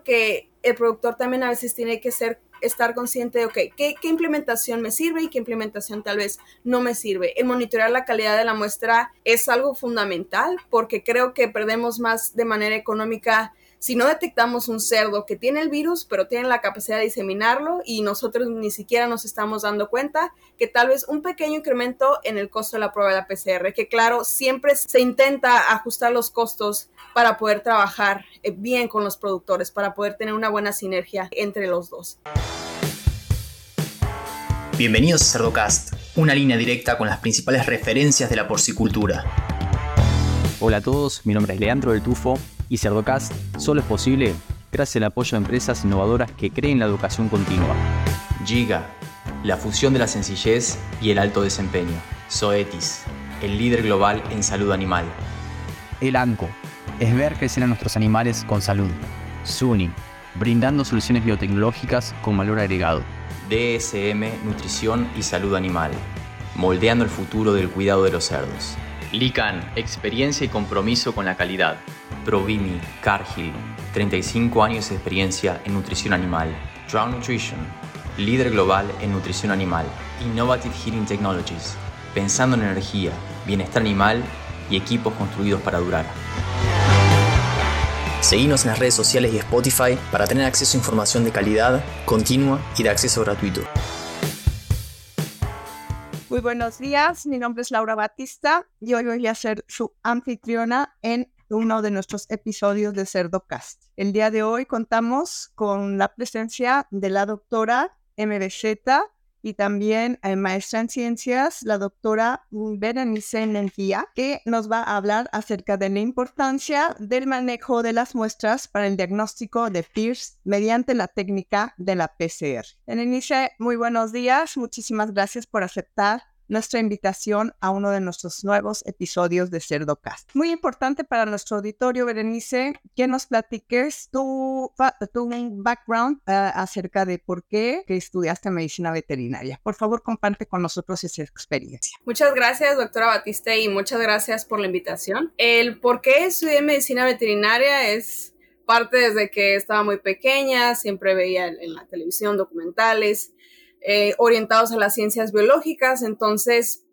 que el productor también a veces tiene que ser estar consciente de, ok, ¿qué, ¿qué, implementación me sirve y qué implementación tal vez no me sirve. El monitorear la calidad de la muestra es algo fundamental porque creo que perdemos más de manera económica si no detectamos un cerdo que tiene el virus, pero tiene la capacidad de diseminarlo y nosotros ni siquiera nos estamos dando cuenta que tal vez un pequeño incremento en el costo de la prueba de la PCR, que claro, siempre se intenta ajustar los costos para poder trabajar eh, bien con los productores, para poder tener una buena sinergia entre los dos. Bienvenidos a Cerdocast, una línea directa con las principales referencias de la porcicultura. Hola a todos, mi nombre es Leandro del Tufo y Cerdocast solo es posible gracias al apoyo de empresas innovadoras que creen la educación continua. Giga, la fusión de la sencillez y el alto desempeño. Zoetis, el líder global en salud animal. El ANCO, es ver crecer a nuestros animales con salud. SUNY, brindando soluciones biotecnológicas con valor agregado. DSM, Nutrición y Salud Animal, moldeando el futuro del cuidado de los cerdos. LICAN, experiencia y compromiso con la calidad. Provimi, Cargill, 35 años de experiencia en nutrición animal. Drown Nutrition, líder global en nutrición animal. Innovative Heating Technologies, pensando en energía, bienestar animal y equipos construidos para durar. Seguimos en las redes sociales y Spotify para tener acceso a información de calidad, continua y de acceso gratuito. Muy buenos días, mi nombre es Laura Batista y hoy voy a ser su anfitriona en uno de nuestros episodios de CerdoCast. El día de hoy contamos con la presencia de la doctora MBZ y también eh, maestra en ciencias, la doctora Berenice Nengía, que nos va a hablar acerca de la importancia del manejo de las muestras para el diagnóstico de PIRS mediante la técnica de la PCR. Berenice, muy buenos días, muchísimas gracias por aceptar nuestra invitación a uno de nuestros nuevos episodios de CerdoCast. Muy importante para nuestro auditorio, Berenice, que nos platiques tu, tu background uh, acerca de por qué que estudiaste medicina veterinaria. Por favor, comparte con nosotros esa experiencia. Muchas gracias, doctora Batista, y muchas gracias por la invitación. El por qué estudié medicina veterinaria es parte desde que estaba muy pequeña, siempre veía en la televisión documentales eh, orientados a las ciencias biológicas, entonces,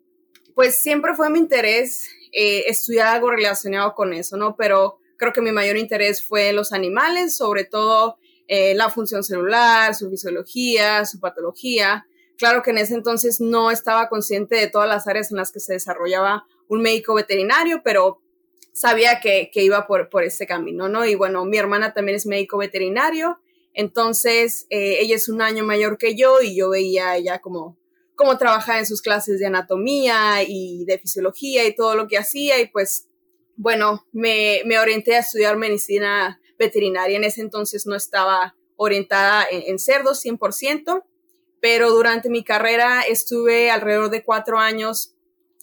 pues siempre fue mi interés eh, estudiar algo relacionado con eso, ¿no? Pero creo que mi mayor interés fue los animales, sobre todo eh, la función celular, su fisiología, su patología. Claro que en ese entonces no estaba consciente de todas las áreas en las que se desarrollaba un médico veterinario, pero sabía que, que iba por, por ese camino, ¿no? Y bueno, mi hermana también es médico veterinario entonces, eh, ella es un año mayor que yo y yo veía ella como cómo trabajaba en sus clases de anatomía y de fisiología y todo lo que hacía y pues, bueno, me, me orienté a estudiar medicina veterinaria. En ese entonces no estaba orientada en, en cerdos 100%, pero durante mi carrera estuve alrededor de cuatro años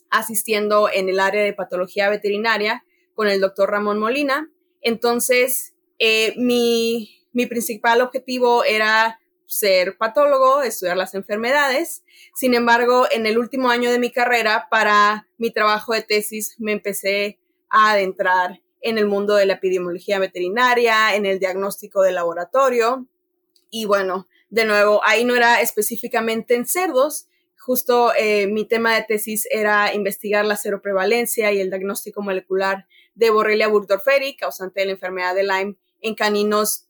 asistiendo en el área de patología veterinaria con el doctor Ramón Molina. Entonces, eh, mi, mi principal objetivo era ser patólogo, estudiar las enfermedades. Sin embargo, en el último año de mi carrera, para mi trabajo de tesis, me empecé a adentrar en el mundo de la epidemiología veterinaria, en el diagnóstico de laboratorio. Y bueno, de nuevo, ahí no era específicamente en cerdos, justo eh, mi tema de tesis era investigar la seroprevalencia y el diagnóstico molecular de Borrelia burgdorferi, causante de la enfermedad de Lyme en caninos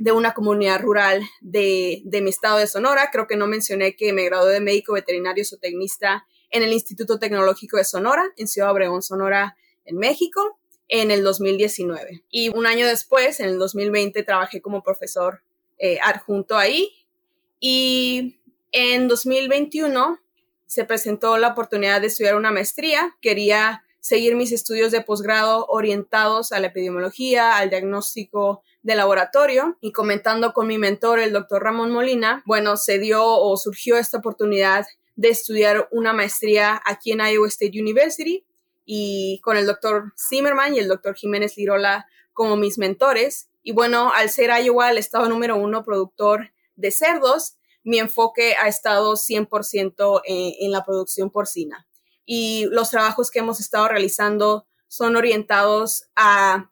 de una comunidad rural de, mi estado de Sonora. Creo que no mencioné que me gradué de médico veterinario zootecnista en el Instituto Tecnológico de Sonora, en Ciudad Obregón, Sonora, en México, en el 2019. Y un año después, en el 2020, trabajé como profesor eh, adjunto ahí. Y en 2021 se presentó la oportunidad de estudiar una maestría. Quería seguir mis estudios de posgrado orientados a la epidemiología, al diagnóstico de laboratorio y comentando con mi mentor, el doctor Ramón Molina, bueno, se dio o surgió esta oportunidad de estudiar una maestría aquí en Iowa State University y con el doctor Zimmerman y el doctor Jiménez Lirola como mis mentores. Y bueno, al ser Iowa el estado número uno productor de cerdos, mi enfoque ha estado 100% en, en la producción porcina. Y los trabajos que hemos estado realizando son orientados a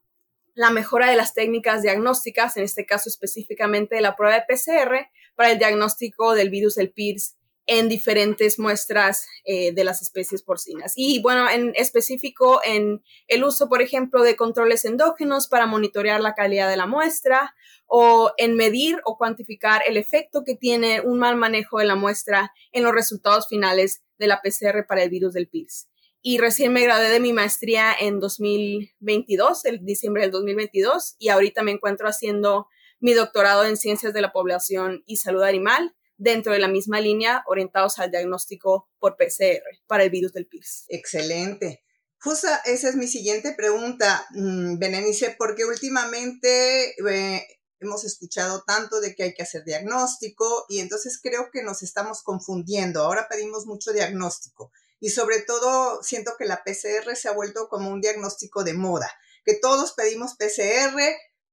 la mejora de las técnicas diagnósticas, en este caso específicamente de la prueba de PCR, para el diagnóstico del virus del PIRS en diferentes muestras eh, de las especies porcinas. Y bueno, en específico en el uso, por ejemplo, de controles endógenos para monitorear la calidad de la muestra o en medir o cuantificar el efecto que tiene un mal manejo de la muestra en los resultados finales de la PCR para el virus del PIRS. Y recién me gradué de mi maestría en 2022, el diciembre del 2022, y ahorita me encuentro haciendo mi doctorado en ciencias de la población y salud animal dentro de la misma línea orientados al diagnóstico por PCR para el virus del PIRS. Excelente. Justo esa es mi siguiente pregunta, mm, Benenice, porque últimamente eh, hemos escuchado tanto de que hay que hacer diagnóstico y entonces creo que nos estamos confundiendo. Ahora pedimos mucho diagnóstico y sobre todo siento que la PCR se ha vuelto como un diagnóstico de moda, que todos pedimos PCR,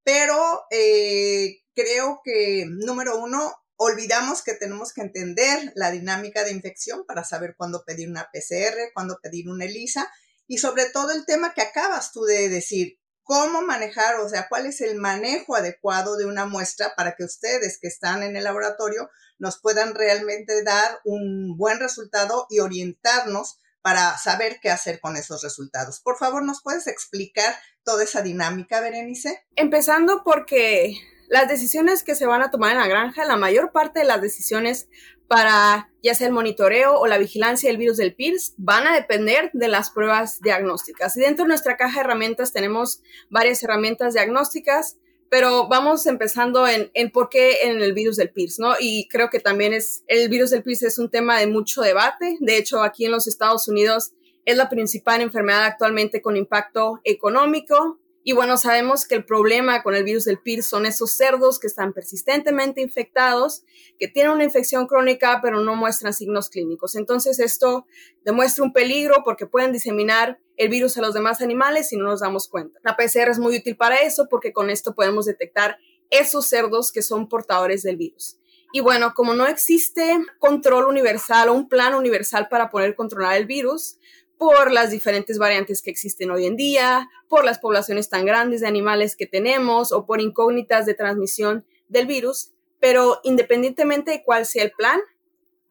pero eh, creo que, número uno, olvidamos que tenemos que entender la dinámica de infección para saber cuándo pedir una PCR, cuándo pedir una ELISA y sobre todo el tema que acabas tú de decir, cómo manejar, o sea, cuál es el manejo adecuado de una muestra para que ustedes que están en el laboratorio nos puedan realmente dar un buen resultado y orientarnos para saber qué hacer con esos resultados. Por favor, ¿nos puedes explicar toda esa dinámica, Berenice? Empezando porque las decisiones que se van a tomar en la granja, la mayor parte de las decisiones para ya sea el monitoreo o la vigilancia del virus del PIRS van a depender de las pruebas diagnósticas. Y dentro de nuestra caja de herramientas tenemos varias herramientas diagnósticas, pero vamos empezando en, por qué en el virus del PIRS, ¿no? Y creo que también es, el virus del PIRS es un tema de mucho debate. De hecho, aquí en los Estados Unidos es la principal enfermedad actualmente con impacto económico y bueno, sabemos que el problema con el virus del PIRS son esos cerdos que están persistentemente infectados, que tienen una infección crónica pero no muestran signos clínicos. Entonces esto demuestra un peligro porque pueden diseminar el virus a los demás animales si no nos damos cuenta. La PCR es muy útil para eso porque con esto podemos detectar esos cerdos que son portadores del virus. Y bueno, como no existe control universal o un plan universal para poder controlar el virus, por las diferentes variantes que existen hoy en día, por las poblaciones tan grandes de animales que tenemos o por incógnitas de transmisión del virus, pero independientemente de cuál sea el plan,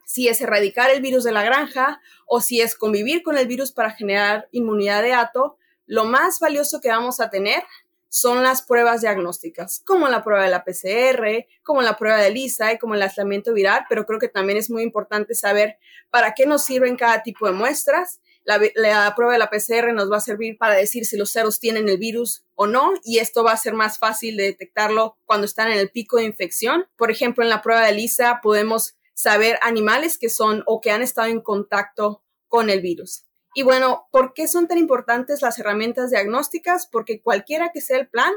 si es erradicar el virus de la granja o si es convivir con el virus para generar inmunidad de ato, lo más valioso que vamos a tener son las pruebas diagnósticas, como la prueba de la PCR, como la prueba de ELISA y como el aislamiento viral, pero creo que también es muy importante saber para qué nos sirven cada tipo de muestras la, prueba de la PCR nos va a servir para decir si los ceros tienen el virus o no, y esto va a ser más fácil de detectarlo cuando están en el pico de infección. Por ejemplo, en la prueba de ELISA podemos saber animales que son o que han estado en contacto con el virus. Y bueno, ¿por qué son tan importantes las herramientas diagnósticas? Porque cualquiera que sea el plan,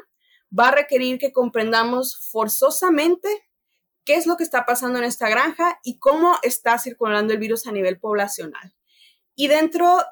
va a requerir que comprendamos forzosamente qué es lo que está pasando en esta granja y cómo está circulando el virus a nivel poblacional. Y dentro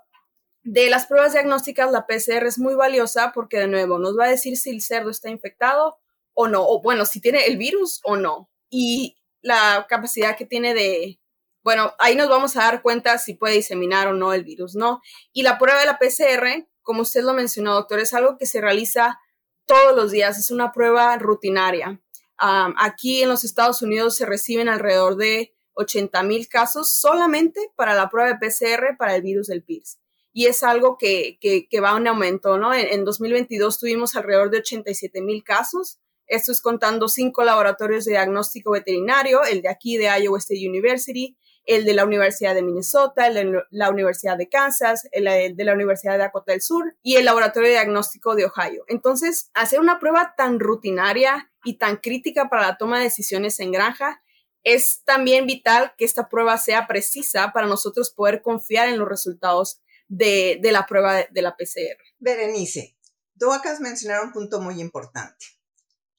de las pruebas diagnósticas, la PCR es muy valiosa porque, de nuevo, nos va a decir si el cerdo está infectado o no, o bueno, si tiene el virus o no. Y la capacidad que tiene de, bueno, ahí nos vamos a dar cuenta si puede diseminar o no el virus, ¿no? Y la prueba de la PCR, como usted lo mencionó, doctor, es algo que se realiza todos los días, es una prueba rutinaria. aquí en los Estados Unidos se reciben alrededor de 80 mil casos solamente para la prueba de PCR para el virus del PIRS. Y es algo que, que, va en aumento, ¿no? En, 2022 tuvimos alrededor de 87 mil casos. Esto es contando cinco laboratorios de diagnóstico veterinario, el de aquí de Iowa State University, el de la Universidad de Minnesota, el de la Universidad de Kansas, el de la Universidad de Dakota del Sur y el Laboratorio de Diagnóstico de Ohio. Entonces, hacer una prueba tan rutinaria y tan crítica para la toma de decisiones en granja es también vital que esta prueba sea precisa para nosotros poder confiar en los resultados de, la prueba de, la PCR. Berenice, tú acabas de mencionar un punto muy importante,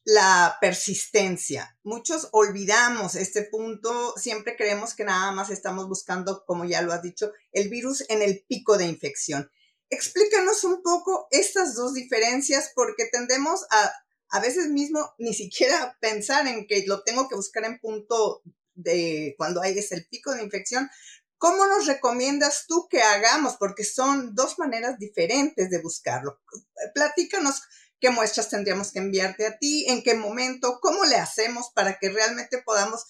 la persistencia. Muchos olvidamos este punto, siempre creemos que nada más estamos buscando, como ya lo has dicho, el virus en el pico de infección. Explícanos un poco estas dos diferencias porque tendemos a a veces mismo ni siquiera pensar en que lo tengo que buscar en punto de cuando hay ese el pico de infección. ¿Cómo nos recomiendas tú que hagamos? Porque son dos maneras diferentes de buscarlo. Platícanos qué muestras tendríamos que enviarte a ti, en qué momento, cómo le hacemos para que realmente podamos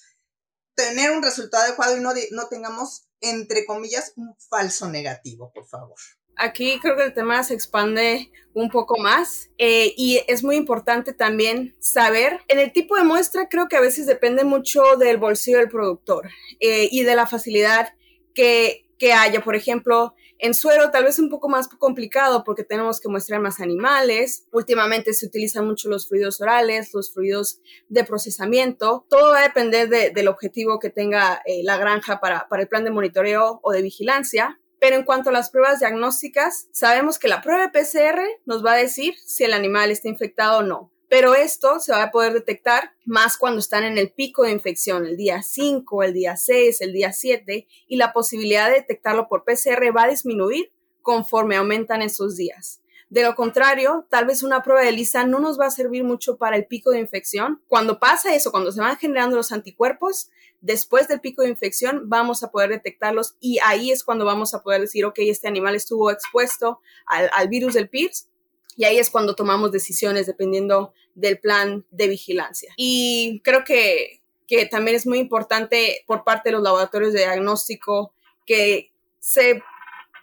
tener un resultado adecuado y no, no tengamos, entre comillas, un falso negativo, por favor. Aquí creo que el tema se expande un poco más eh, y es muy importante también saber, en el tipo de muestra creo que a veces depende mucho del bolsillo del productor eh, y de la facilidad que, que haya. Por ejemplo, en suero tal vez un poco más complicado porque tenemos que muestrar más animales. Últimamente se utilizan mucho los fluidos orales, los fluidos de procesamiento. Todo va a depender del objetivo que tenga eh, la granja para, para el plan de monitoreo o de vigilancia. Pero en cuanto a las pruebas diagnósticas, sabemos que la prueba de PCR nos va a decir si el animal está infectado o no. Pero esto se va a poder detectar más cuando están en el pico de infección, el día 5, el día 6, el día 7, y la posibilidad de detectarlo por PCR va a disminuir conforme aumentan esos días. De lo contrario, tal vez una prueba de lisa no nos va a servir mucho para el pico de infección. Cuando pasa eso, cuando se van generando los anticuerpos, después del pico de infección vamos a poder detectarlos y ahí es cuando vamos a poder decir, ok, este animal estuvo expuesto al, virus del PIRS y ahí es cuando tomamos decisiones dependiendo del plan de vigilancia. Y creo que, que también es muy importante por parte de los laboratorios de diagnóstico que se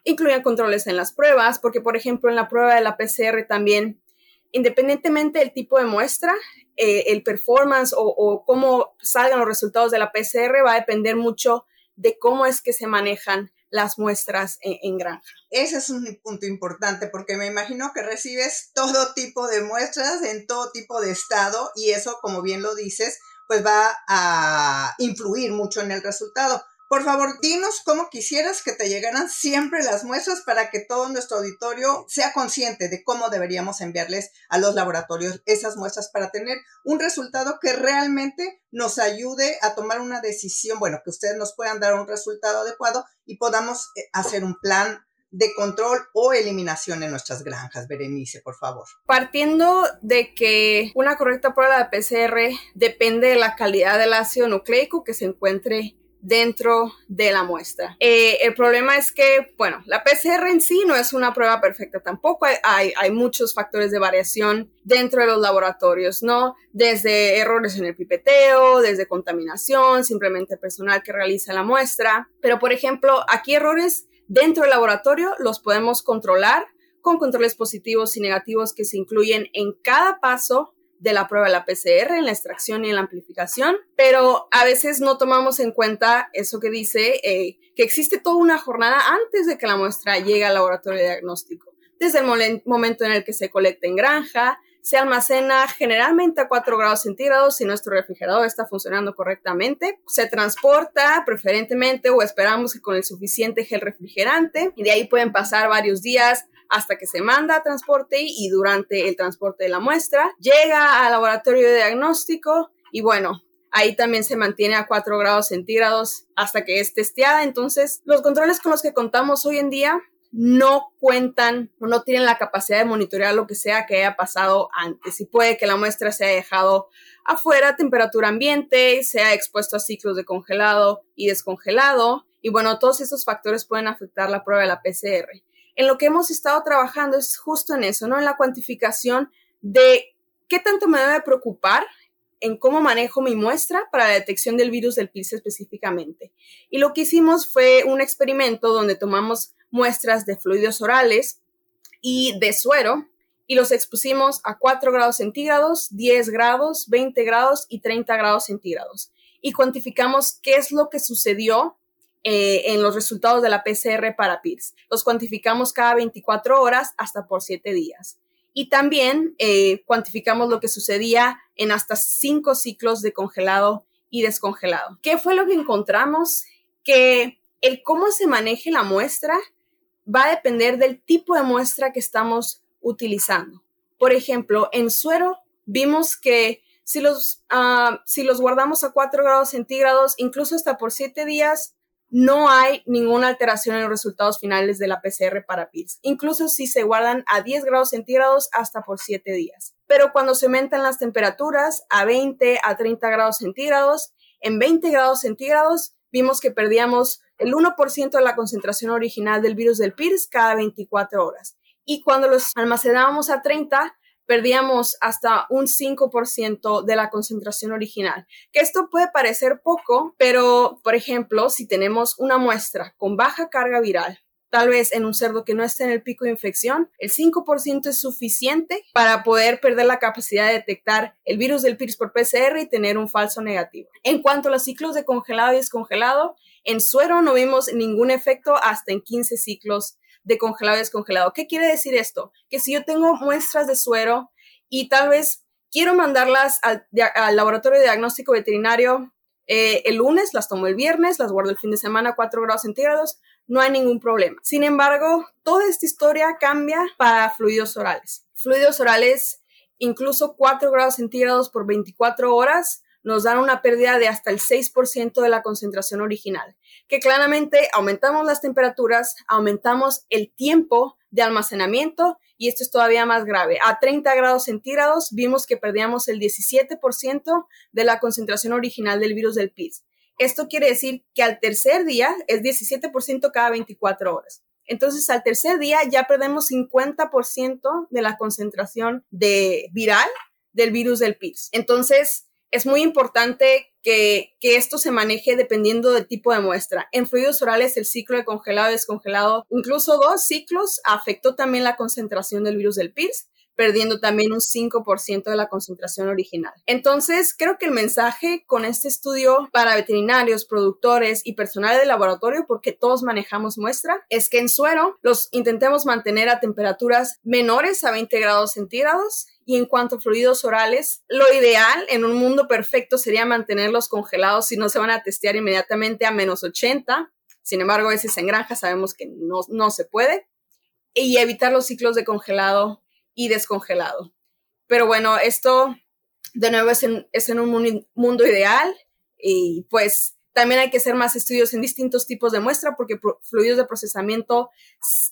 incluyan controles en las pruebas, porque por ejemplo en la prueba de la PCR también, independientemente del tipo de muestra, eh, el performance o, cómo salgan los resultados de la PCR va a depender mucho de cómo es que se manejan las muestras en, granja. Ese es un punto importante porque me imagino que recibes todo tipo de muestras en todo tipo de estado y eso, como bien lo dices, pues va a influir mucho en el resultado. Por favor, dinos cómo quisieras que te llegaran siempre las muestras para que todo nuestro auditorio sea consciente de cómo deberíamos enviarles a los laboratorios esas muestras para tener un resultado que realmente nos ayude a tomar una decisión, bueno, que ustedes nos puedan dar un resultado adecuado y podamos eh, hacer un plan de control o eliminación en nuestras granjas. Berenice, por favor. Partiendo de que una correcta prueba de PCR depende de la calidad del ácido nucleico que se encuentre dentro de la muestra. Eh, el problema es que, bueno, la PCR en sí no es una prueba perfecta tampoco. Hay, hay, muchos factores de variación dentro de los laboratorios, ¿no? Desde errores en el pipeteo, desde contaminación, simplemente personal que realiza la muestra. Pero, por ejemplo, aquí errores dentro del laboratorio los podemos controlar con controles positivos y negativos que se incluyen en cada paso de la prueba de la PCR en la extracción y en la amplificación, pero a veces no tomamos en cuenta eso que dice eh, que existe toda una jornada antes de que la muestra llegue al laboratorio de diagnóstico. Desde el momento en el que se colecta en granja, se almacena generalmente a 4 grados centígrados si nuestro refrigerador está funcionando correctamente. Se transporta preferentemente o esperamos que con el suficiente gel refrigerante y de ahí pueden pasar varios días hasta que se manda a transporte y durante el transporte de la muestra llega al laboratorio de diagnóstico y bueno, ahí también se mantiene a 4 grados centígrados hasta que es testeada. Entonces, los controles con los que contamos hoy en día no cuentan o no tienen la capacidad de monitorear lo que sea que haya pasado antes. Y puede que la muestra se haya dejado afuera a temperatura ambiente, sea expuesto a ciclos de congelado y descongelado. Y bueno, todos esos factores pueden afectar la prueba de la PCR en lo que hemos estado trabajando es justo en eso, ¿no? En la cuantificación de qué tanto me debe preocupar en cómo manejo mi muestra para la detección del virus del PIRS específicamente. Y lo que hicimos fue un experimento donde tomamos muestras de fluidos orales y de suero y los expusimos a 4 grados centígrados, 10 grados, 20 grados y 30 grados centígrados. Y cuantificamos qué es lo que sucedió eh, en los resultados de la PCR para PIRS. Los cuantificamos cada 24 horas hasta por 7 días. Y también eh, cuantificamos lo que sucedía en hasta 5 ciclos de congelado y descongelado. ¿Qué fue lo que encontramos? Que el cómo se maneje la muestra va a depender del tipo de muestra que estamos utilizando. Por ejemplo, en suero vimos que si los, ah, si los guardamos a 4 grados centígrados, incluso hasta por 7 días, no hay ninguna alteración en los resultados finales de la PCR para PIRS, incluso si se guardan a 10 grados centígrados hasta por 7 días. Pero cuando se aumentan las temperaturas a 20 a 30 grados centígrados, en 20 grados centígrados vimos que perdíamos el 1% de la concentración original del virus del PIRS cada 24 horas. Y cuando los almacenábamos a 30, perdíamos hasta un 5% de la concentración original. Que esto puede parecer poco, pero por ejemplo, si tenemos una muestra con baja carga viral, tal vez en un cerdo que no esté en el pico de infección, el 5% es suficiente para poder perder la capacidad de detectar el virus del PIRS por PCR y tener un falso negativo. En cuanto a los ciclos de congelado y descongelado, en suero no vimos ningún efecto hasta en 15 ciclos de congelado y descongelado. ¿Qué quiere decir esto? Que si yo tengo muestras de suero y tal vez quiero mandarlas al, laboratorio de diagnóstico veterinario eh, el lunes, las tomo el viernes, las guardo el fin de semana a 4 grados centígrados, no hay ningún problema. Sin embargo, toda esta historia cambia para fluidos orales. Fluidos orales, incluso 4 grados centígrados por 24 horas, nos dan una pérdida de hasta el 6% de la concentración original, que claramente aumentamos las temperaturas, aumentamos el tiempo de almacenamiento y esto es todavía más grave. A 30 grados centígrados vimos que perdíamos el 17% de la concentración original del virus del PIS. Esto quiere decir que al tercer día es 17% cada 24 horas. Entonces, al tercer día ya perdemos 50% de la concentración viral del virus del PIRS. Entonces, es muy importante que, que, esto se maneje dependiendo del tipo de muestra. En fluidos orales, el ciclo de congelado y descongelado, incluso dos ciclos, afectó también la concentración del virus del PIRS perdiendo también un 5% de la concentración original. Entonces, creo que el mensaje con este estudio para veterinarios, productores y personal de laboratorio, porque todos manejamos muestra, es que en suero los intentemos mantener a temperaturas menores a 20 grados centígrados y en cuanto a fluidos orales, lo ideal en un mundo perfecto sería mantenerlos congelados si no se van a testear inmediatamente a menos 80. Sin embargo, a veces en granja sabemos que no, no se puede. Y evitar los ciclos de congelado y descongelado. Pero bueno, esto de nuevo es en, es en un mundo ideal y pues también hay que hacer más estudios en distintos tipos de muestra porque fluidos de procesamiento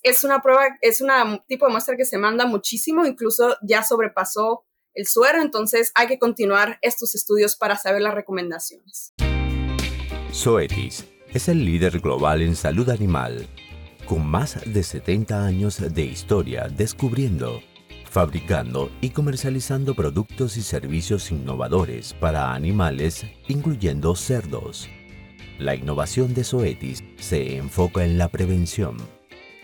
es una prueba, es un tipo de muestra que se manda muchísimo, incluso ya sobrepasó el suero, entonces hay que continuar estos estudios para saber las recomendaciones. Zoetis es el líder global en salud animal, con más de 70 años de historia descubriendo fabricando y comercializando productos y servicios innovadores para animales, incluyendo cerdos. La innovación de Zoetis se enfoca en la prevención,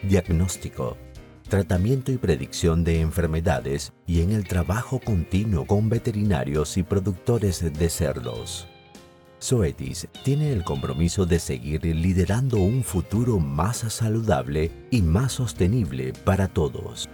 diagnóstico, tratamiento y predicción de enfermedades y en el trabajo continuo con veterinarios y productores de cerdos. Zoetis tiene el compromiso de seguir liderando un futuro más saludable y más sostenible para todos.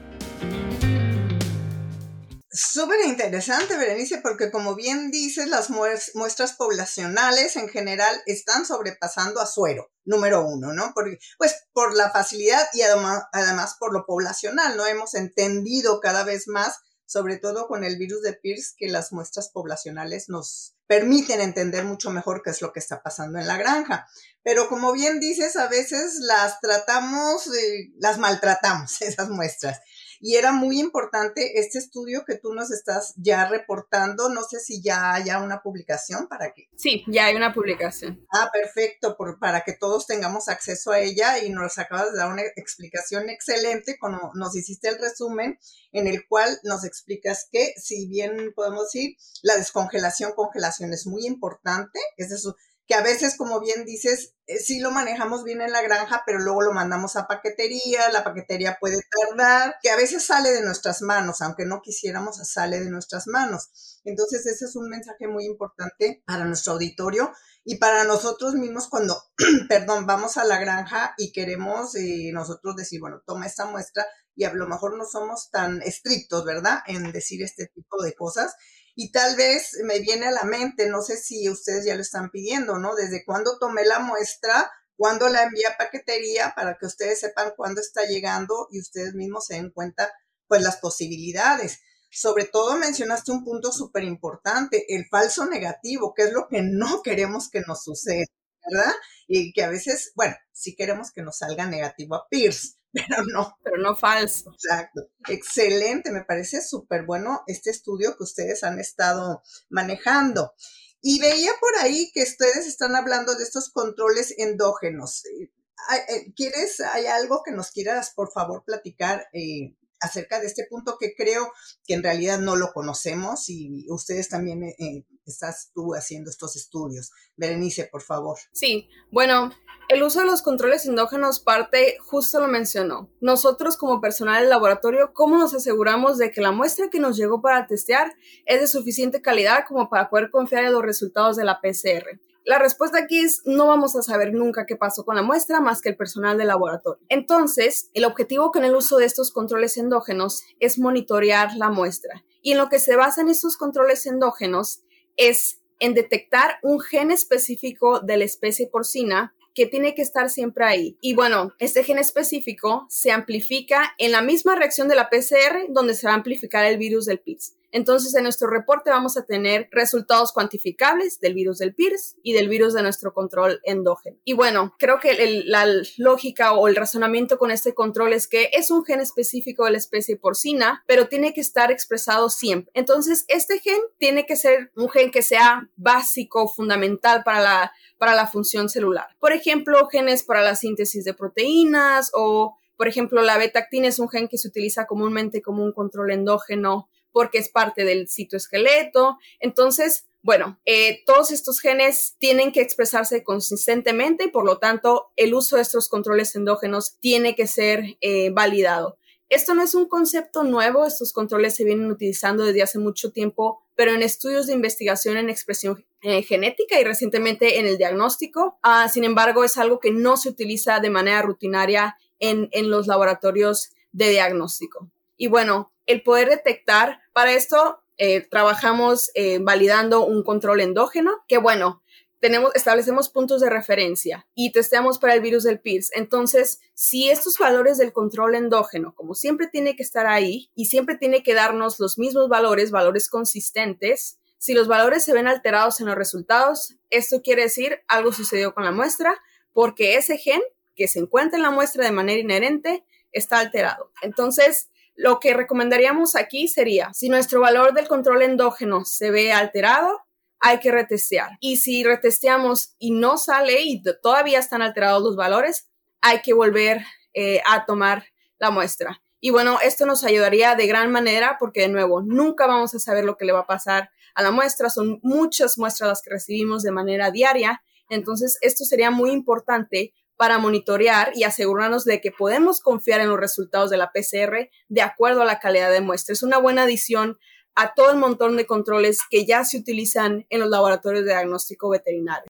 Súper interesante, Berenice, porque como bien dices, las muestras poblacionales en general están sobrepasando a suero, número uno, ¿no? Porque, pues por la facilidad y además, por lo poblacional, ¿no? Hemos entendido cada vez más, sobre todo con el virus de Pierce, que las muestras poblacionales nos permiten entender mucho mejor qué es lo que está pasando en la granja. Pero como bien dices, a veces las tratamos, las maltratamos, esas muestras y era muy importante este estudio que tú nos estás ya reportando. No sé si ya haya una publicación para que. Sí, ya hay una publicación. Ah, perfecto, por, para que todos tengamos acceso a ella y nos acabas de dar una explicación excelente, como nos hiciste el resumen, en el cual nos explicas que, si bien podemos decir, la descongelación, congelación es muy importante, es eso que a veces, como bien dices, eh, sí lo manejamos bien en la granja, pero luego lo mandamos a paquetería, la paquetería puede tardar, que a veces sale de nuestras manos, aunque no quisiéramos, sale de nuestras manos. Entonces, ese es un mensaje muy importante para nuestro auditorio y para nosotros mismos cuando, perdón, vamos a la granja y queremos eh, nosotros decir, bueno, toma esta muestra y a lo mejor no somos tan estrictos, ¿verdad? En decir este tipo de cosas y tal vez me viene a la mente, no sé si ustedes ya lo están pidiendo, ¿no? Desde cuándo tomé la muestra, cuándo la envía a paquetería, para que ustedes sepan cuándo está llegando y ustedes mismos se den cuenta, pues, las posibilidades. Sobre todo mencionaste un punto súper importante, el falso negativo, que es lo que no queremos que nos suceda, ¿verdad? Y que a veces, bueno, sí queremos que nos salga negativo a Pierce, pero no. Pero no falso. Exacto. Excelente, me parece súper bueno este estudio que ustedes han estado manejando. Y veía por ahí que ustedes están hablando de estos controles endógenos. Eh, ¿Quieres, hay algo que nos quieras, por favor, platicar eh, acerca de este punto que creo que en realidad no lo conocemos y ustedes también eh, eh, estás tú haciendo estos estudios. Berenice, por favor. Sí, bueno, el uso de los controles endógenos parte, justo lo mencionó. Nosotros como personal del laboratorio, ¿cómo nos aseguramos de que la muestra que nos llegó para testear es de suficiente calidad como para poder confiar en los resultados de la PCR? La respuesta aquí es no vamos a saber nunca qué pasó con la muestra más que el personal del laboratorio. Entonces, el objetivo con el uso de estos controles endógenos es monitorear la muestra. Y en lo que se basan estos controles endógenos es en detectar un gen específico de la especie porcina que tiene que estar siempre ahí. Y bueno, este gen específico se amplifica en la misma reacción de la PCR donde se va a amplificar el virus del PIRS. Entonces, en nuestro reporte vamos a tener resultados cuantificables del virus del PIRS y del virus de nuestro control endógeno. Y bueno, creo que la lógica o el razonamiento con este control es que es un gen específico de la especie porcina, pero tiene que estar expresado siempre. Entonces, este gen tiene que ser un gen que sea básico, fundamental para la, para la función celular. Por ejemplo, genes para la síntesis de proteínas o por ejemplo, la beta-actina es un gen que se utiliza comúnmente como un control endógeno porque es parte del citoesqueleto. Entonces, bueno, eh, todos estos genes tienen que expresarse consistentemente y por lo tanto el uso de estos controles endógenos tiene que ser eh, validado. Esto no es un concepto nuevo, estos controles se vienen utilizando desde hace mucho tiempo, pero en estudios de investigación en expresión eh, genética y recientemente en el diagnóstico. Ah, sin embargo, es algo que no se utiliza de manera rutinaria en, en los laboratorios de diagnóstico. Y bueno, el poder detectar, para esto eh, trabajamos eh, validando un control endógeno, que bueno, tenemos, establecemos puntos de referencia y testeamos para el virus del PIRS. Entonces, si estos valores del control endógeno, como siempre tiene que estar ahí y siempre tiene que darnos los mismos valores, valores consistentes, si los valores se ven alterados en los resultados, esto quiere decir algo sucedió con la muestra porque ese gen que se encuentra en la muestra de manera inherente está alterado. Entonces, lo que recomendaríamos aquí sería, si nuestro valor del control endógeno se ve alterado, hay que retestear. Y si retesteamos y no sale y todavía están alterados los valores, hay que volver eh, a tomar la muestra. Y bueno, esto nos ayudaría de gran manera porque de nuevo, nunca vamos a saber lo que le va a pasar a la muestra. Son muchas muestras las que recibimos de manera diaria. Entonces, esto sería muy importante para monitorear y asegurarnos de que podemos confiar en los resultados de la PCR de acuerdo a la calidad de muestra. Es una buena adición a todo el montón de controles que ya se utilizan en los laboratorios de diagnóstico veterinario.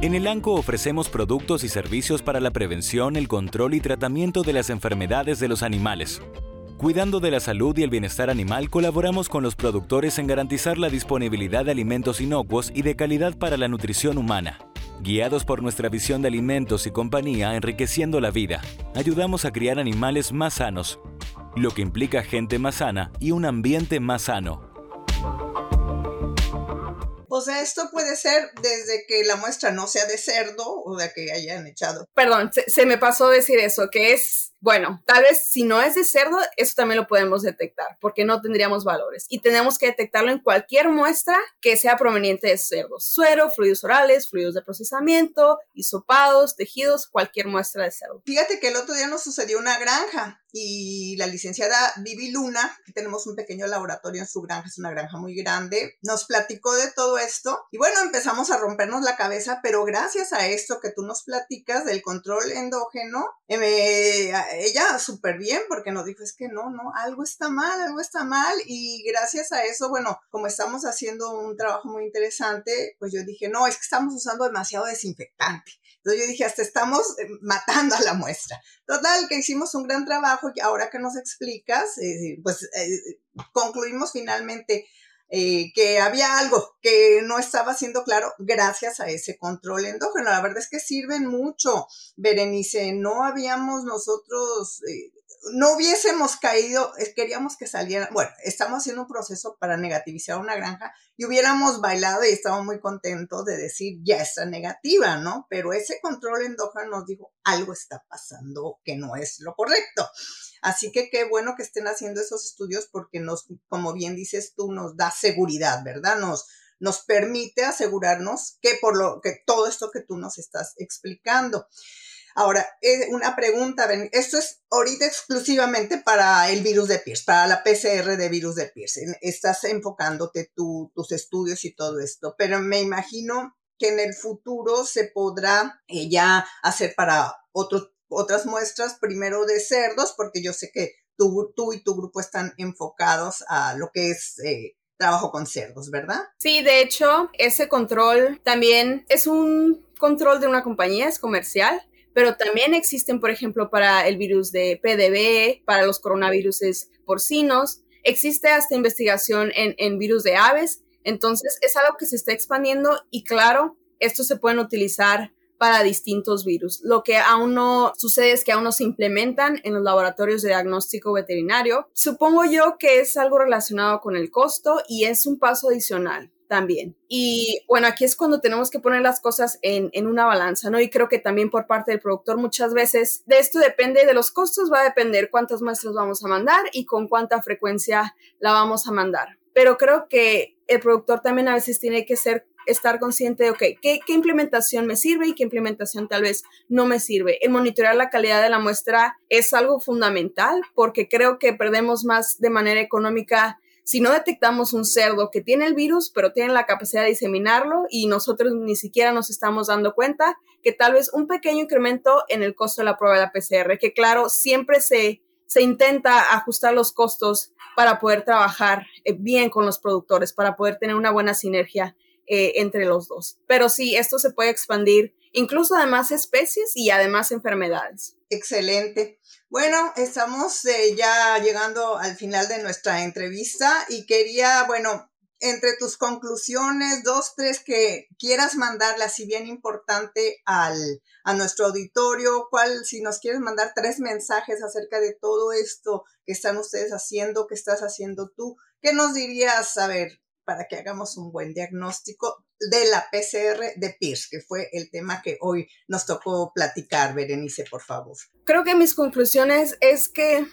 En el ANCO ofrecemos productos y servicios para la prevención, el control y tratamiento de las enfermedades de los animales. Cuidando de la salud y el bienestar animal, colaboramos con los productores en garantizar la disponibilidad de alimentos inocuos y de calidad para la nutrición humana. Guiados por nuestra visión de alimentos y compañía enriqueciendo la vida, ayudamos a criar animales más sanos, lo que implica gente más sana y un ambiente más sano. O sea, esto puede ser desde que la muestra no sea de cerdo o de que hayan echado. Perdón, se, me pasó decir eso, que es bueno, tal vez si no es de cerdo, eso también lo podemos detectar porque no tendríamos valores. Y tenemos que detectarlo en cualquier muestra que sea proveniente de cerdo, suero, fluidos orales, fluidos de procesamiento, hisopados, tejidos, cualquier muestra de cerdo. Fíjate que el otro día nos sucedió una granja y la licenciada Vivi Luna, que tenemos un pequeño laboratorio en su granja, es una granja muy grande, nos platicó de todo esto y bueno, empezamos a rompernos la cabeza, pero gracias a esto que tú nos platicas del control endógeno, eh, ella súper bien porque nos dijo, es que no, no, algo está mal, algo está mal y gracias a eso, bueno, como estamos haciendo un trabajo muy interesante, pues yo dije, no, es que estamos usando demasiado desinfectante. Entonces yo dije, hasta estamos eh, matando a la muestra. Total, que hicimos un gran trabajo y ahora que nos explicas, eh, pues eh, concluimos finalmente que había algo que no estaba siendo claro gracias a ese control endógeno. La verdad es que sirven mucho, Berenice. No habíamos nosotros no hubiésemos caído, queríamos que saliera, bueno, estamos haciendo un proceso para negativizar una granja y hubiéramos bailado y estábamos muy contentos de decir, ya está negativa, ¿no? Pero ese control endógeno nos dijo, algo está pasando que no es lo correcto. Así que qué bueno que estén haciendo esos estudios porque nos, como bien dices tú, nos da seguridad, ¿verdad? Nos, nos permite asegurarnos que por lo que todo esto que tú nos estás explicando. Ahora, eh, una pregunta, esto es ahorita exclusivamente para el virus de Pierce, para la PCR de virus de Pierce. Estás enfocándote tus estudios y todo esto, pero me imagino que en el futuro se podrá eh, ya hacer para otras muestras, primero de cerdos, porque yo sé que tú, tú y tu grupo están enfocados a lo que es eh, trabajo con cerdos, ¿verdad? Sí, de hecho, ese control también es un control de una compañía, es comercial, pero también existen, por ejemplo, para el virus de PDB, para los coronavirus porcinos, existe hasta investigación en, en virus de aves, entonces es algo que se está expandiendo y claro, estos se pueden utilizar para distintos virus. Lo que aún no sucede es que aún no se implementan en los laboratorios de diagnóstico veterinario. Supongo yo que es algo relacionado con el costo y es un paso adicional también. Y bueno, aquí es cuando tenemos que poner las cosas en, en, una balanza, ¿no? Y creo que también por parte del productor muchas veces de esto depende de los costos, va a depender cuántas muestras vamos a mandar y con cuánta frecuencia la vamos a mandar. Pero creo que el productor también a veces tiene que ser estar consciente de, ok, ¿qué, implementación me sirve y qué implementación tal vez no me sirve. El monitorear la calidad de la muestra es algo fundamental porque creo que perdemos más de manera económica si no detectamos un cerdo que tiene el virus, pero tiene la capacidad de diseminarlo y nosotros ni siquiera nos estamos dando cuenta que tal vez un pequeño incremento en el costo de la prueba de la PCR, que claro, siempre se, se intenta ajustar los costos para poder trabajar eh, bien con los productores, para poder tener una buena sinergia eh, entre los dos. Pero sí, esto se puede expandir incluso a más especies y además enfermedades. Excelente. Bueno, estamos eh, ya llegando al final de nuestra entrevista y quería, bueno, entre tus conclusiones, dos, tres que quieras mandarle así bien importante al, a nuestro auditorio, cuál, si nos quieres mandar tres mensajes acerca de todo esto que están ustedes haciendo, que estás haciendo tú, ¿qué nos dirías, a ver, para que hagamos un buen diagnóstico de la PCR de Pierce, que fue el tema que hoy nos tocó platicar. Berenice, por favor. Creo que mis conclusiones es que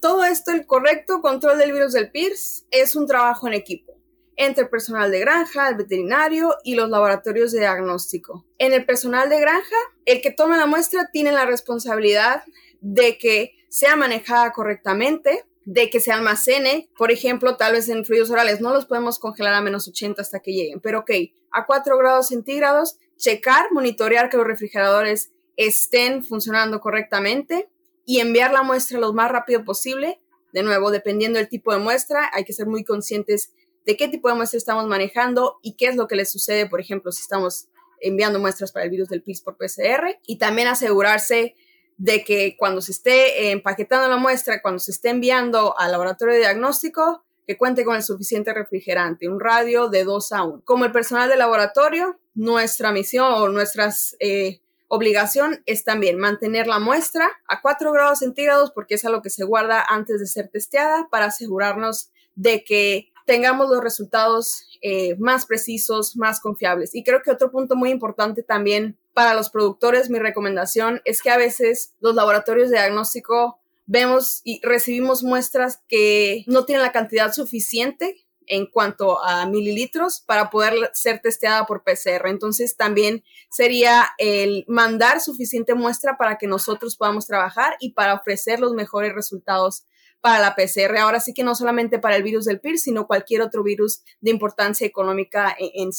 todo esto, el correcto control del virus del Pierce, es un trabajo en equipo entre el personal de granja, el veterinario y los laboratorios de diagnóstico. En el personal de granja, el que toma la muestra tiene la responsabilidad de que sea manejada correctamente, de que se almacene, por ejemplo, tal vez en fluidos orales, no los podemos congelar a menos 80 hasta que lleguen, pero ok, a 4 grados centígrados, checar, monitorear que los refrigeradores estén funcionando correctamente y enviar la muestra lo más rápido posible. De nuevo, dependiendo del tipo de muestra, hay que ser muy conscientes de qué tipo de muestra estamos manejando y qué es lo que les sucede, por ejemplo, si estamos enviando muestras para el virus del PIS por PCR y también asegurarse de que cuando se esté empaquetando la muestra, cuando se esté enviando al laboratorio de diagnóstico, que cuente con el suficiente refrigerante, un radio de 2 a 1. Como el personal del laboratorio, nuestra misión o nuestra eh, obligación es también mantener la muestra a 4 grados centígrados porque es algo que se guarda antes de ser testeada para asegurarnos de que tengamos los resultados eh, más precisos, más confiables. Y creo que otro punto muy importante también para los productores, mi recomendación es que a veces los laboratorios de diagnóstico vemos y recibimos muestras que no tienen la cantidad suficiente en cuanto a mililitros para poder ser testeada por PCR. Entonces también sería el mandar suficiente muestra para que nosotros podamos trabajar y para ofrecer los mejores resultados para la PCR. Ahora sí que no solamente para el virus del PIR, sino cualquier otro virus de importancia económica en, en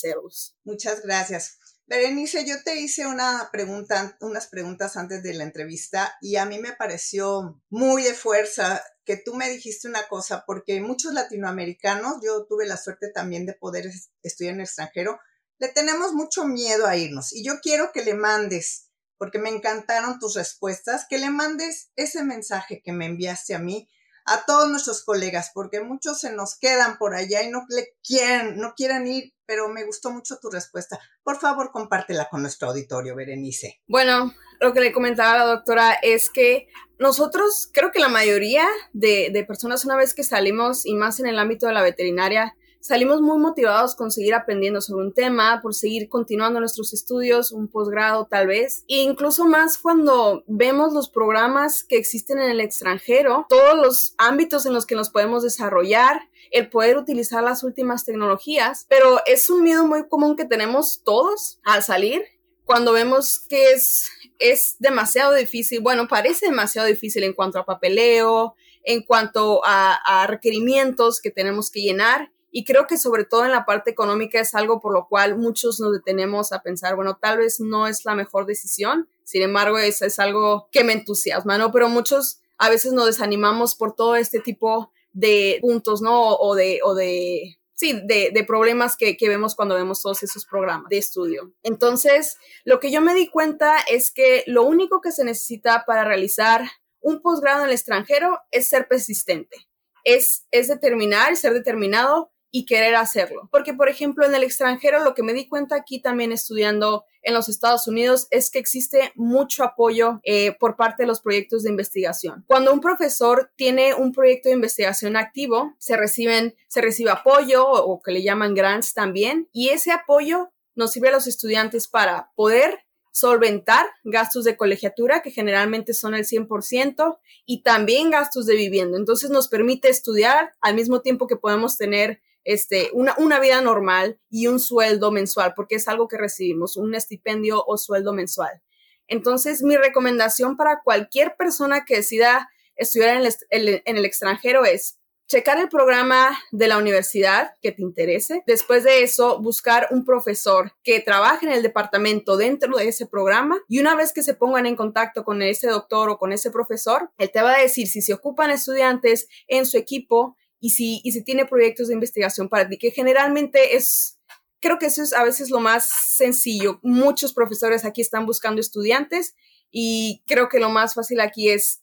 Muchas gracias. Berenice, yo te hice una pregunta, unas preguntas antes de la entrevista y a mí me pareció muy de fuerza que tú me dijiste una cosa, porque muchos latinoamericanos, yo tuve la suerte también de poder estudiar en el extranjero, le tenemos mucho miedo a irnos y yo quiero que le mandes, porque me encantaron tus respuestas, que le mandes ese mensaje que me enviaste a mí a todos nuestros colegas, porque muchos se nos quedan por allá y no le quieren, no quieren ir, pero me gustó mucho tu respuesta. Por favor, compártela con nuestro auditorio, Berenice. Bueno, lo que le comentaba la doctora es que nosotros, creo que la mayoría de, de personas una vez que salimos, y más en el ámbito de la veterinaria, salimos muy motivados con seguir aprendiendo sobre un tema, por seguir continuando nuestros estudios, un posgrado tal vez, e incluso más cuando vemos los programas que existen en el extranjero, todos los ámbitos en los que nos podemos desarrollar, el poder utilizar las últimas tecnologías, pero es un miedo muy común que tenemos todos al salir cuando vemos que es es demasiado difícil, bueno, parece demasiado difícil en cuanto a papeleo, en cuanto a, requerimientos que tenemos que llenar. Y creo que sobre todo en la parte económica es algo por lo cual muchos nos detenemos a pensar, bueno, tal vez no es la mejor decisión, sin embargo es, es algo que me entusiasma, ¿no? Pero muchos a veces nos desanimamos por todo este tipo de puntos, ¿no? O de, o de sí, de, de problemas que, que, vemos cuando vemos todos esos programas de estudio. Entonces, lo que yo me di cuenta es que lo único que se necesita para realizar un posgrado en el extranjero es ser persistente, es, es determinar, ser determinado y querer hacerlo. Porque, por ejemplo, en el extranjero, lo que me di cuenta aquí también estudiando en los Estados Unidos es que existe mucho apoyo eh, por parte de los proyectos de investigación. Cuando un profesor tiene un proyecto de investigación activo, se reciben, se recibe apoyo o, o que le llaman grants también, y ese apoyo nos sirve a los estudiantes para poder solventar gastos de colegiatura, que generalmente son el 100%, y también gastos de vivienda. Entonces nos permite estudiar al mismo tiempo que podemos tener este, una, una vida normal y un sueldo mensual, porque es algo que recibimos, un estipendio o sueldo mensual. Entonces, mi recomendación para cualquier persona que decida estudiar en el, en el extranjero es checar el programa de la universidad que te interese. Después de eso, buscar un profesor que trabaje en el departamento dentro de ese programa y una vez que se pongan en contacto con ese doctor o con ese profesor, él te va a decir si se ocupan estudiantes en su equipo y si, y si tiene proyectos de investigación para ti, que generalmente es, creo que eso es a veces lo más sencillo. Muchos profesores aquí están buscando estudiantes y creo que lo más fácil aquí es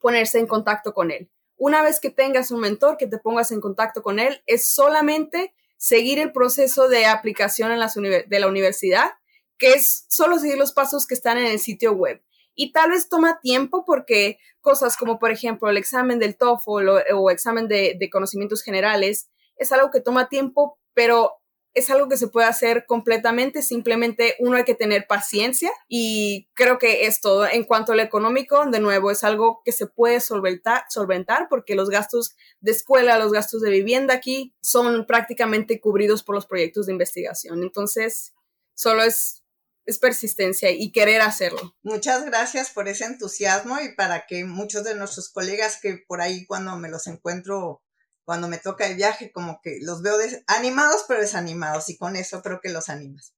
ponerse en contacto con él. Una vez que tengas un mentor, que te pongas en contacto con él, es solamente seguir el proceso de aplicación en las de la universidad, que es solo seguir los pasos que están en el sitio web y tal vez toma tiempo porque cosas como, por ejemplo, el examen del TOEFL o, examen de, conocimientos generales es algo que toma tiempo, pero es algo que se puede hacer completamente, simplemente uno hay que tener paciencia y creo que es todo. En cuanto al económico, de nuevo, es algo que se puede solventar, solventar porque los gastos de escuela, los gastos de vivienda aquí son prácticamente cubridos por los proyectos de investigación. Entonces, solo es es persistencia y querer hacerlo. Muchas gracias por ese entusiasmo y para que muchos de nuestros colegas que por ahí cuando me los encuentro, cuando me toca el viaje, como que los veo animados pero desanimados y con eso creo que los animas.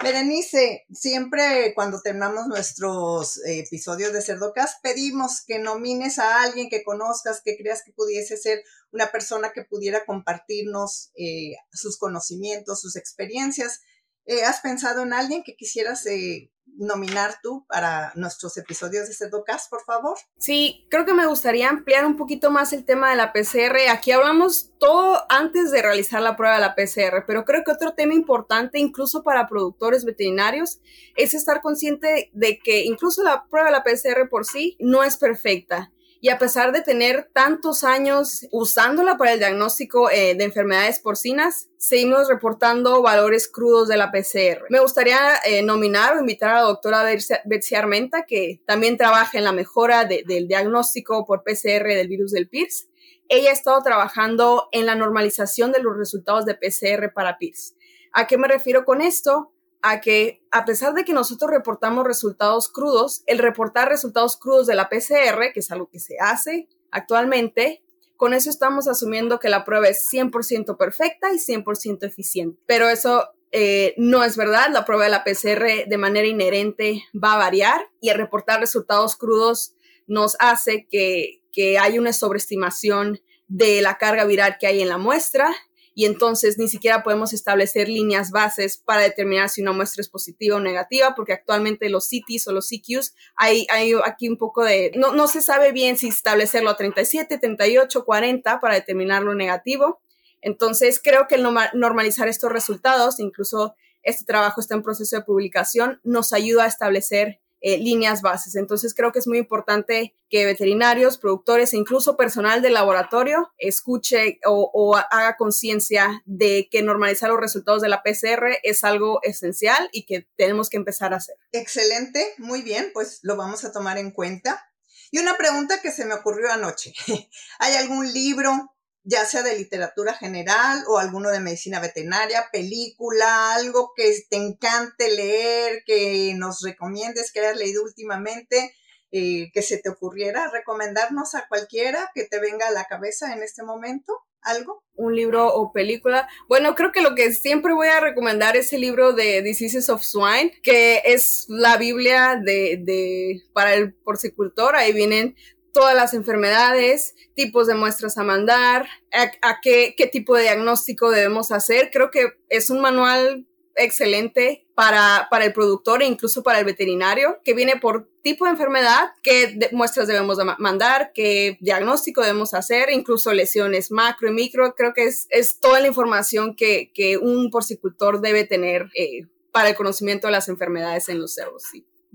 Berenice, siempre cuando terminamos nuestros eh, episodios de Cerdocas pedimos que nomines a alguien que conozcas, que creas que pudiese ser una persona que pudiera compartirnos eh, sus conocimientos, sus experiencias. Eh, ¿Has pensado en alguien que quisieras eh, nominar tú para nuestros episodios de Cerdocast, por favor? Sí, creo que me gustaría ampliar un poquito más el tema de la PCR. Aquí hablamos todo antes de realizar la prueba de la PCR, pero creo que otro tema importante, incluso para productores veterinarios, es estar consciente de que incluso la prueba de la PCR por sí no es perfecta y a pesar de tener tantos años usándola para el diagnóstico eh, de enfermedades porcinas, seguimos reportando valores crudos de la PCR. Me gustaría eh, nominar o invitar a la doctora Betsy Armenta, que también trabaja en la mejora del diagnóstico por PCR del virus del PIRS. Ella ha estado trabajando en la normalización de los resultados de PCR para PIRS. ¿A qué me refiero con esto? A que a pesar de que nosotros reportamos resultados crudos, el reportar resultados crudos de la PCR, que es algo que se hace actualmente, con eso estamos asumiendo que la prueba es 100% perfecta y 100% eficiente. Pero eso eh, no es verdad. La prueba de la PCR de manera inherente va a variar y el reportar resultados crudos nos hace que, que hay una sobreestimación de la carga viral que hay en la muestra y entonces ni siquiera podemos establecer líneas bases para determinar si una muestra es positiva o negativa, porque actualmente los CTs o los CQs hay, aquí un poco de, no, no se sabe bien si establecerlo a 37, 38, 40 para determinar lo negativo. Entonces creo que el normalizar estos resultados, incluso este trabajo está en proceso de publicación, nos ayuda a establecer eh, líneas bases. Entonces creo que es muy importante que veterinarios, productores e incluso personal del laboratorio escuche o, haga conciencia de que normalizar los resultados de la PCR es algo esencial y que tenemos que empezar a hacer. Excelente, muy bien, pues lo vamos a tomar en cuenta. Y una pregunta que se me ocurrió anoche. ¿Hay algún libro, ya sea de literatura general o alguno de medicina veterinaria, película, algo que te encante leer, que nos recomiendes que hayas leído últimamente, eh, que se te ocurriera recomendarnos a cualquiera que te venga a la cabeza en este momento. ¿Algo? Un libro o película. Bueno, creo que lo que siempre voy a recomendar es el libro de Diseases of Swine, que es la Biblia de, de, para el porcicultor. Ahí vienen todas las enfermedades, tipos de muestras a mandar, a, qué, qué, tipo de diagnóstico debemos hacer. Creo que es un manual excelente para, para el productor e incluso para el veterinario, que viene por tipo de enfermedad, qué muestras debemos mandar, qué diagnóstico debemos hacer, incluso lesiones macro y micro. Creo que es, es toda la información que, que un porcicultor debe tener eh, para el conocimiento de las enfermedades en los cerdos.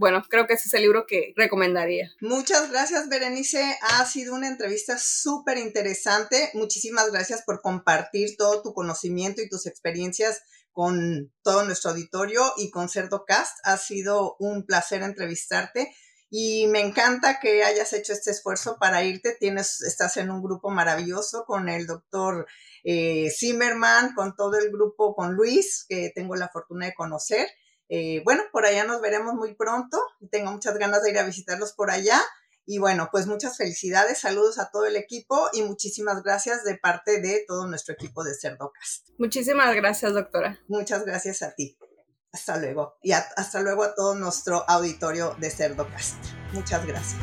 Bueno, creo que ese es el libro que recomendaría. Muchas gracias, Berenice. Ha sido una entrevista súper interesante. Muchísimas gracias por compartir todo tu conocimiento y tus experiencias con todo nuestro auditorio y con CerdoCast. Ha sido un placer entrevistarte y me encanta que hayas hecho este esfuerzo para irte. Tienes, estás en un grupo maravilloso con el doctor eh, Zimmerman, con todo el grupo, con Luis, que tengo la fortuna de conocer. Eh, bueno, por allá nos veremos muy pronto. Tengo muchas ganas de ir a visitarlos por allá. Y bueno, pues muchas felicidades, saludos a todo el equipo y muchísimas gracias de parte de todo nuestro equipo de Cerdocast. Muchísimas gracias, doctora. Muchas gracias a ti. Hasta luego. Y hasta luego a todo nuestro auditorio de Cerdocast. Muchas gracias.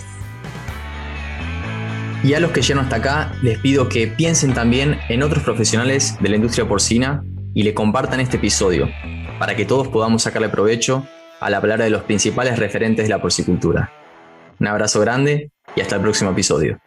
Y a los que llegan hasta acá, les pido que piensen también en otros profesionales de la industria porcina y le compartan este episodio para que todos podamos sacarle provecho al hablar de los principales referentes de la porcicultura. Un abrazo grande y hasta el próximo episodio.